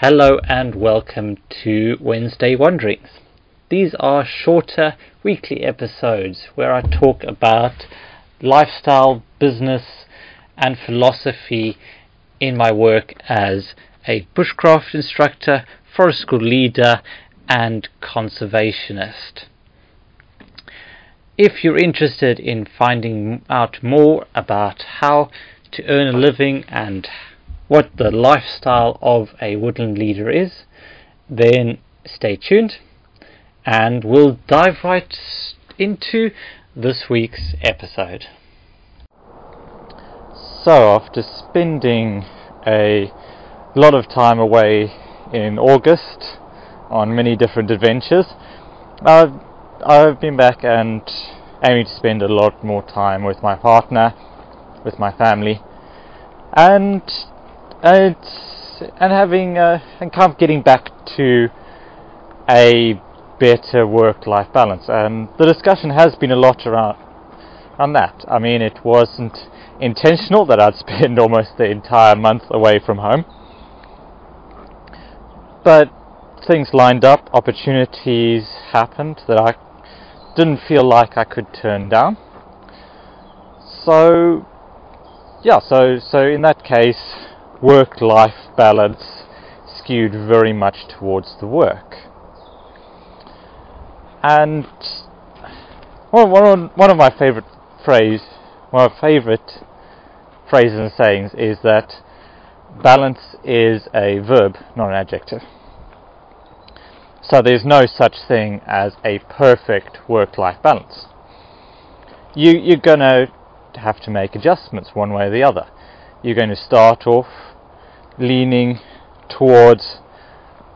Hello and welcome to Wednesday Wanderings. These are shorter weekly episodes where I talk about lifestyle, business, and philosophy in my work as a bushcraft instructor, forest school leader, and conservationist. If you're interested in finding out more about how to earn a living and what the lifestyle of a woodland leader is, then stay tuned and we'll dive right into this week's episode. So, after spending a lot of time away in August on many different adventures, I've, I've been back and aiming to spend a lot more time with my partner, with my family, and and and having uh, and kind of getting back to a better work-life balance. And the discussion has been a lot around on that. I mean, it wasn't intentional that I'd spend almost the entire month away from home, but things lined up, opportunities happened that I didn't feel like I could turn down. So, yeah, so so in that case, work life balance skewed very much towards the work. And one, one of my favorite phrase, one of my favorite phrases and sayings is that balance is a verb, not an adjective. So there's no such thing as a perfect work-life balance. You, you're going to have to make adjustments one way or the other you're going to start off leaning towards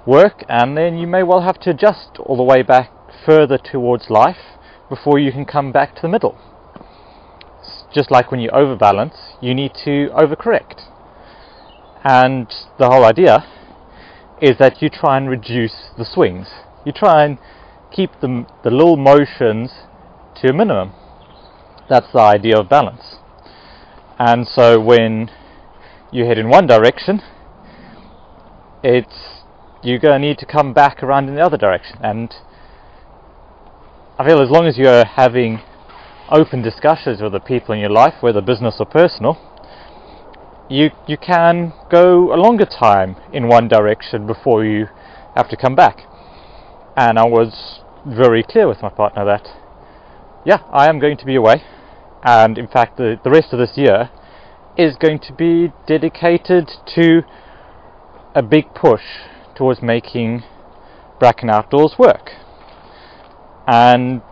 work and then you may well have to adjust all the way back further towards life before you can come back to the middle. just like when you overbalance, you need to overcorrect. And the whole idea is that you try and reduce the swings. You try and keep the, the little motions to a minimum. That's the idea of balance. And so when you head in one direction, it's you're going to need to come back around in the other direction. And I feel as long as you're having open discussions with the people in your life, whether business or personal, you you can go a longer time in one direction before you have to come back. And I was very clear with my partner that, yeah, I am going to be away, and in fact, the, the rest of this year is going to be dedicated to a big push towards making Bracken Outdoors work. And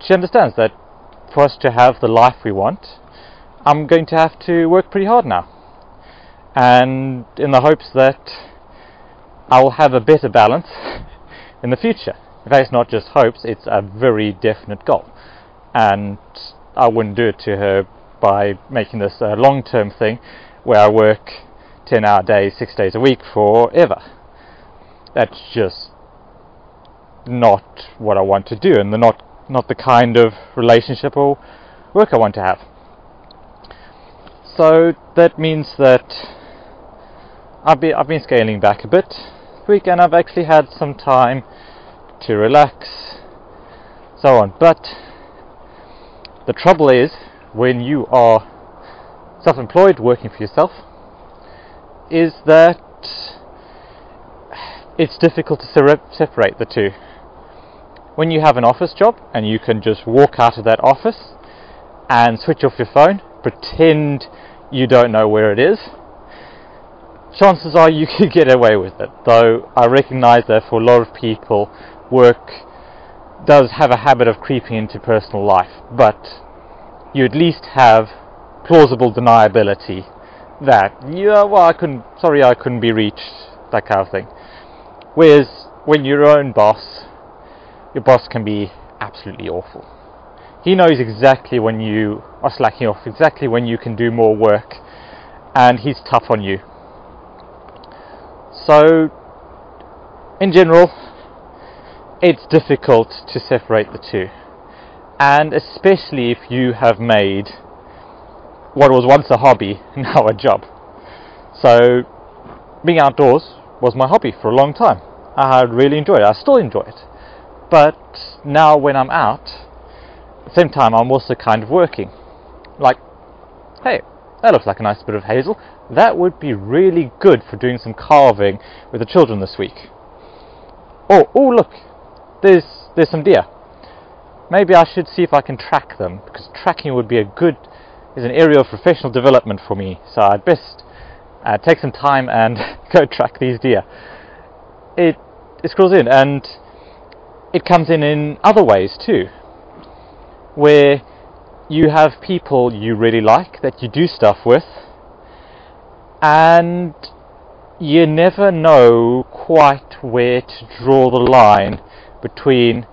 she understands that for us to have the life we want, I'm going to have to work pretty hard now. And in the hopes that I will have a better balance in the future. In fact, it's not just hopes, it's a very definite goal. And I wouldn't do it to her by making this a long term thing where I work 10 hour days, six days a week forever. That's just not what I want to do and the not, not the kind of relationship or work I want to have. So that means that I've been, I've been scaling back a bit this week and I've actually had some time to relax, so on. But the trouble is, when you are self employed, working for yourself, is that it's difficult to separate the two. When you have an office job and you can just walk out of that office and switch off your phone, pretend you don't know where it is, chances are you could get away with it. Though I recognize that for a lot of people, work does have a habit of creeping into personal life, but you at least have plausible deniability that yeah well I couldn't sorry I couldn't be reached that kind of thing. Whereas when you're your own boss your boss can be absolutely awful. He knows exactly when you are slacking off exactly when you can do more work and he's tough on you. So in general it's difficult to separate the two and especially if you have made what was once a hobby now a job. So, being outdoors, was my hobby for a long time. I really enjoyed it. I still enjoy it. But now when I'm out, at the same time I'm also kind of working. Like, hey, that looks like a nice bit of hazel. That would be really good for doing some carving with the children this week. Oh, oh look, there's there's some deer. Maybe I should see if I can track them because tracking would be a good is an area of professional development for me. So I'd best uh, take some time and go track these deer. It it scrolls in and it comes in in other ways too, where you have people you really like that you do stuff with, and you never know quite where to draw the line between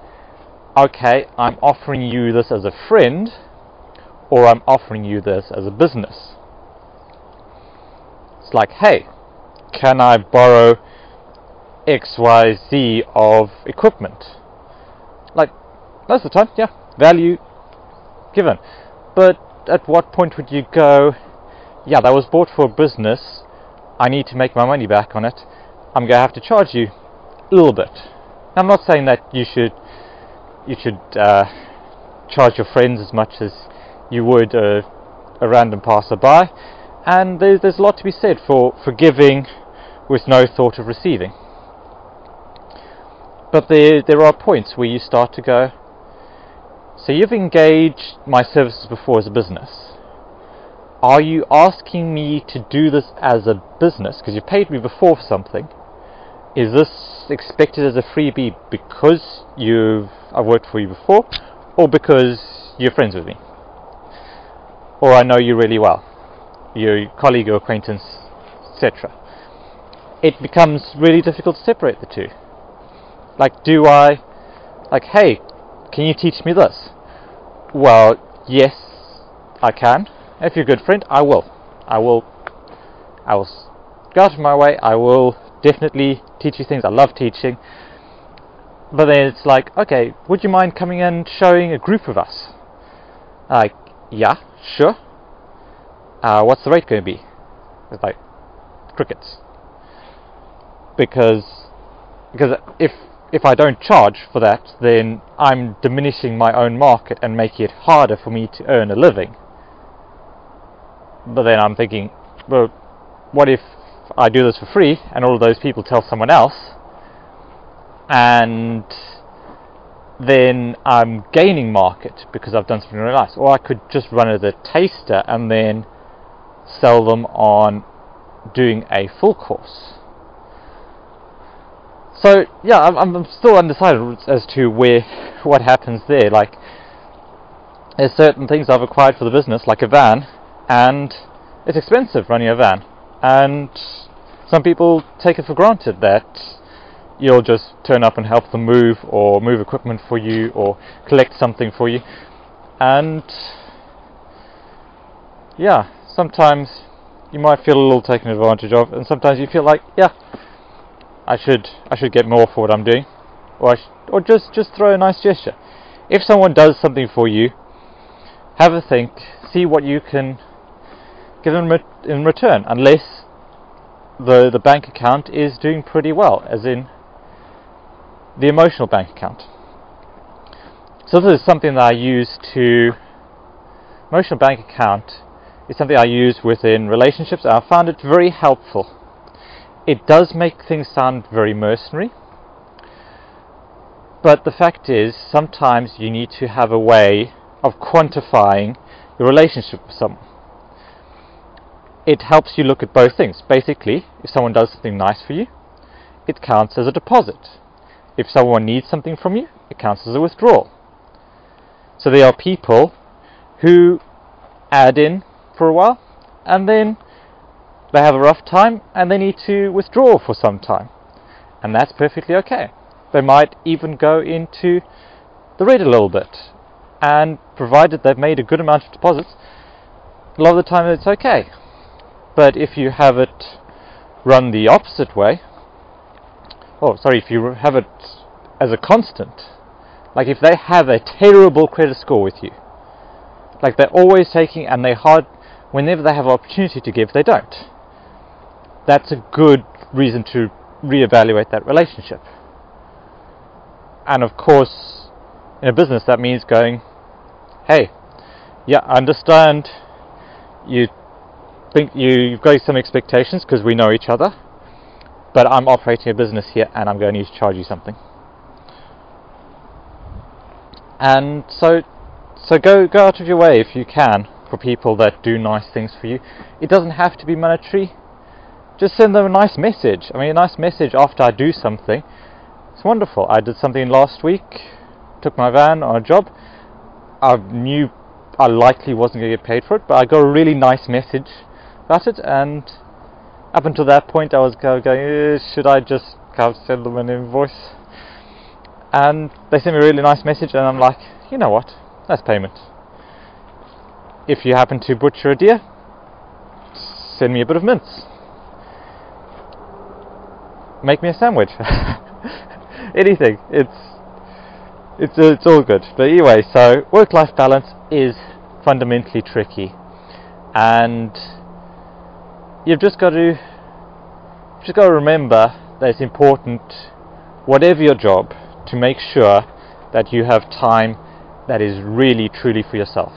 okay, I'm offering you this as a friend, or I'm offering you this as a business. It's like, hey, can I borrow XYZ of equipment? Like, most of the time, yeah, value given. But at what point would you go, yeah, that was bought for a business, I need to make my money back on it, I'm going to have to charge you a little bit. I'm not saying that you should you should uh, charge your friends as much as you would a, a random passerby, and there's, there's a lot to be said for, for giving with no thought of receiving. But there, there are points where you start to go, so you've engaged my services before as a business. Are you asking me to do this as a business because you paid me before for something? Is this expected as a freebie because you've I've worked for you before, or because you're friends with me, or I know you really well, your colleague or acquaintance, etc. It becomes really difficult to separate the two. Like, do I, like, hey, can you teach me this? Well, yes, I can. If you're a good friend, I will. I will. I will go out of my way. I will definitely teach you things. I love teaching. But then it's like, okay, would you mind coming and showing a group of us? Like, yeah, sure. Uh, what's the rate going to be? It's like crickets. Because because if if I don't charge for that, then I'm diminishing my own market and making it harder for me to earn a living. But then I'm thinking, well, what if I do this for free and all of those people tell someone else and then I'm gaining market because I've done something really nice. Or I could just run as a taster and then sell them on doing a full course. So yeah, I'm, I'm still undecided as to where what happens there. Like there's certain things I've acquired for the business, like a van, and it's expensive running a van, and some people take it for granted that you'll just turn up and help them move or move equipment for you or collect something for you. And yeah, sometimes you might feel a little taken advantage of, and sometimes you feel like, yeah, I should I should get more for what I'm doing, or sh- or just just throw a nice gesture. If someone does something for you, have a think, see what you can give them in return, unless the the bank account is doing pretty well, as in the emotional bank account. So this is something that I use to emotional bank account is something I use within relationships I found it very helpful. It does make things sound very mercenary, but the fact is sometimes you need to have a way of quantifying your relationship with someone. It helps you look at both things. Basically, if someone does something nice for you, it counts as a deposit if someone needs something from you, it counts as a withdrawal. So there are people who add in for a while and then they have a rough time and they need to withdraw for some time. And that's perfectly okay. They might even go into the red a little bit. And provided they've made a good amount of deposits, a lot of the time it's okay. But if you have it run the opposite way, oh sorry if you have it as a constant like if they have a terrible credit score with you like they're always taking and they hard whenever they have opportunity to give they don't that's a good reason to reevaluate that relationship. And of course, in a business, that means going, hey, yeah, I understand you think you, you've got some expectations because we know each other, but I'm operating a business here and I'm going to charge you something. And so, so go go out of your way if you can for people that do nice things for you. It doesn't have to be monetary. Just send them a nice message. I mean, a nice message after I do something. It's wonderful. I did something last week. Took my van on a job. I knew I likely wasn't going to get paid for it, but I got a really nice message about it, and up until that point, I was going, eh, should I just send them an invoice? And they sent me a really nice message, and I'm like, you know what? That's payment. If you happen to butcher a deer, send me a bit of mince. Make me a sandwich. Anything. It's it's it's all good. But anyway, so work-life balance is fundamentally tricky, and you've just got to just got to remember that it's important, whatever your job, to make sure that you have time that is really truly for yourself.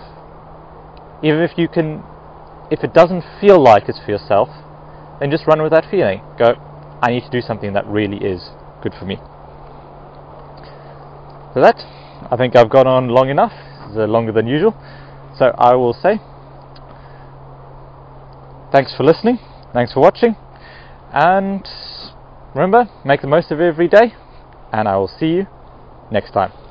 Even if you can, if it doesn't feel like it's for yourself, then just run with that feeling. Go, I need to do something that really is good for me. So that, I think I've gone on long enough, longer than usual. So I will say, thanks for listening, thanks for watching, and remember, make the most of every day, and I will see you next time.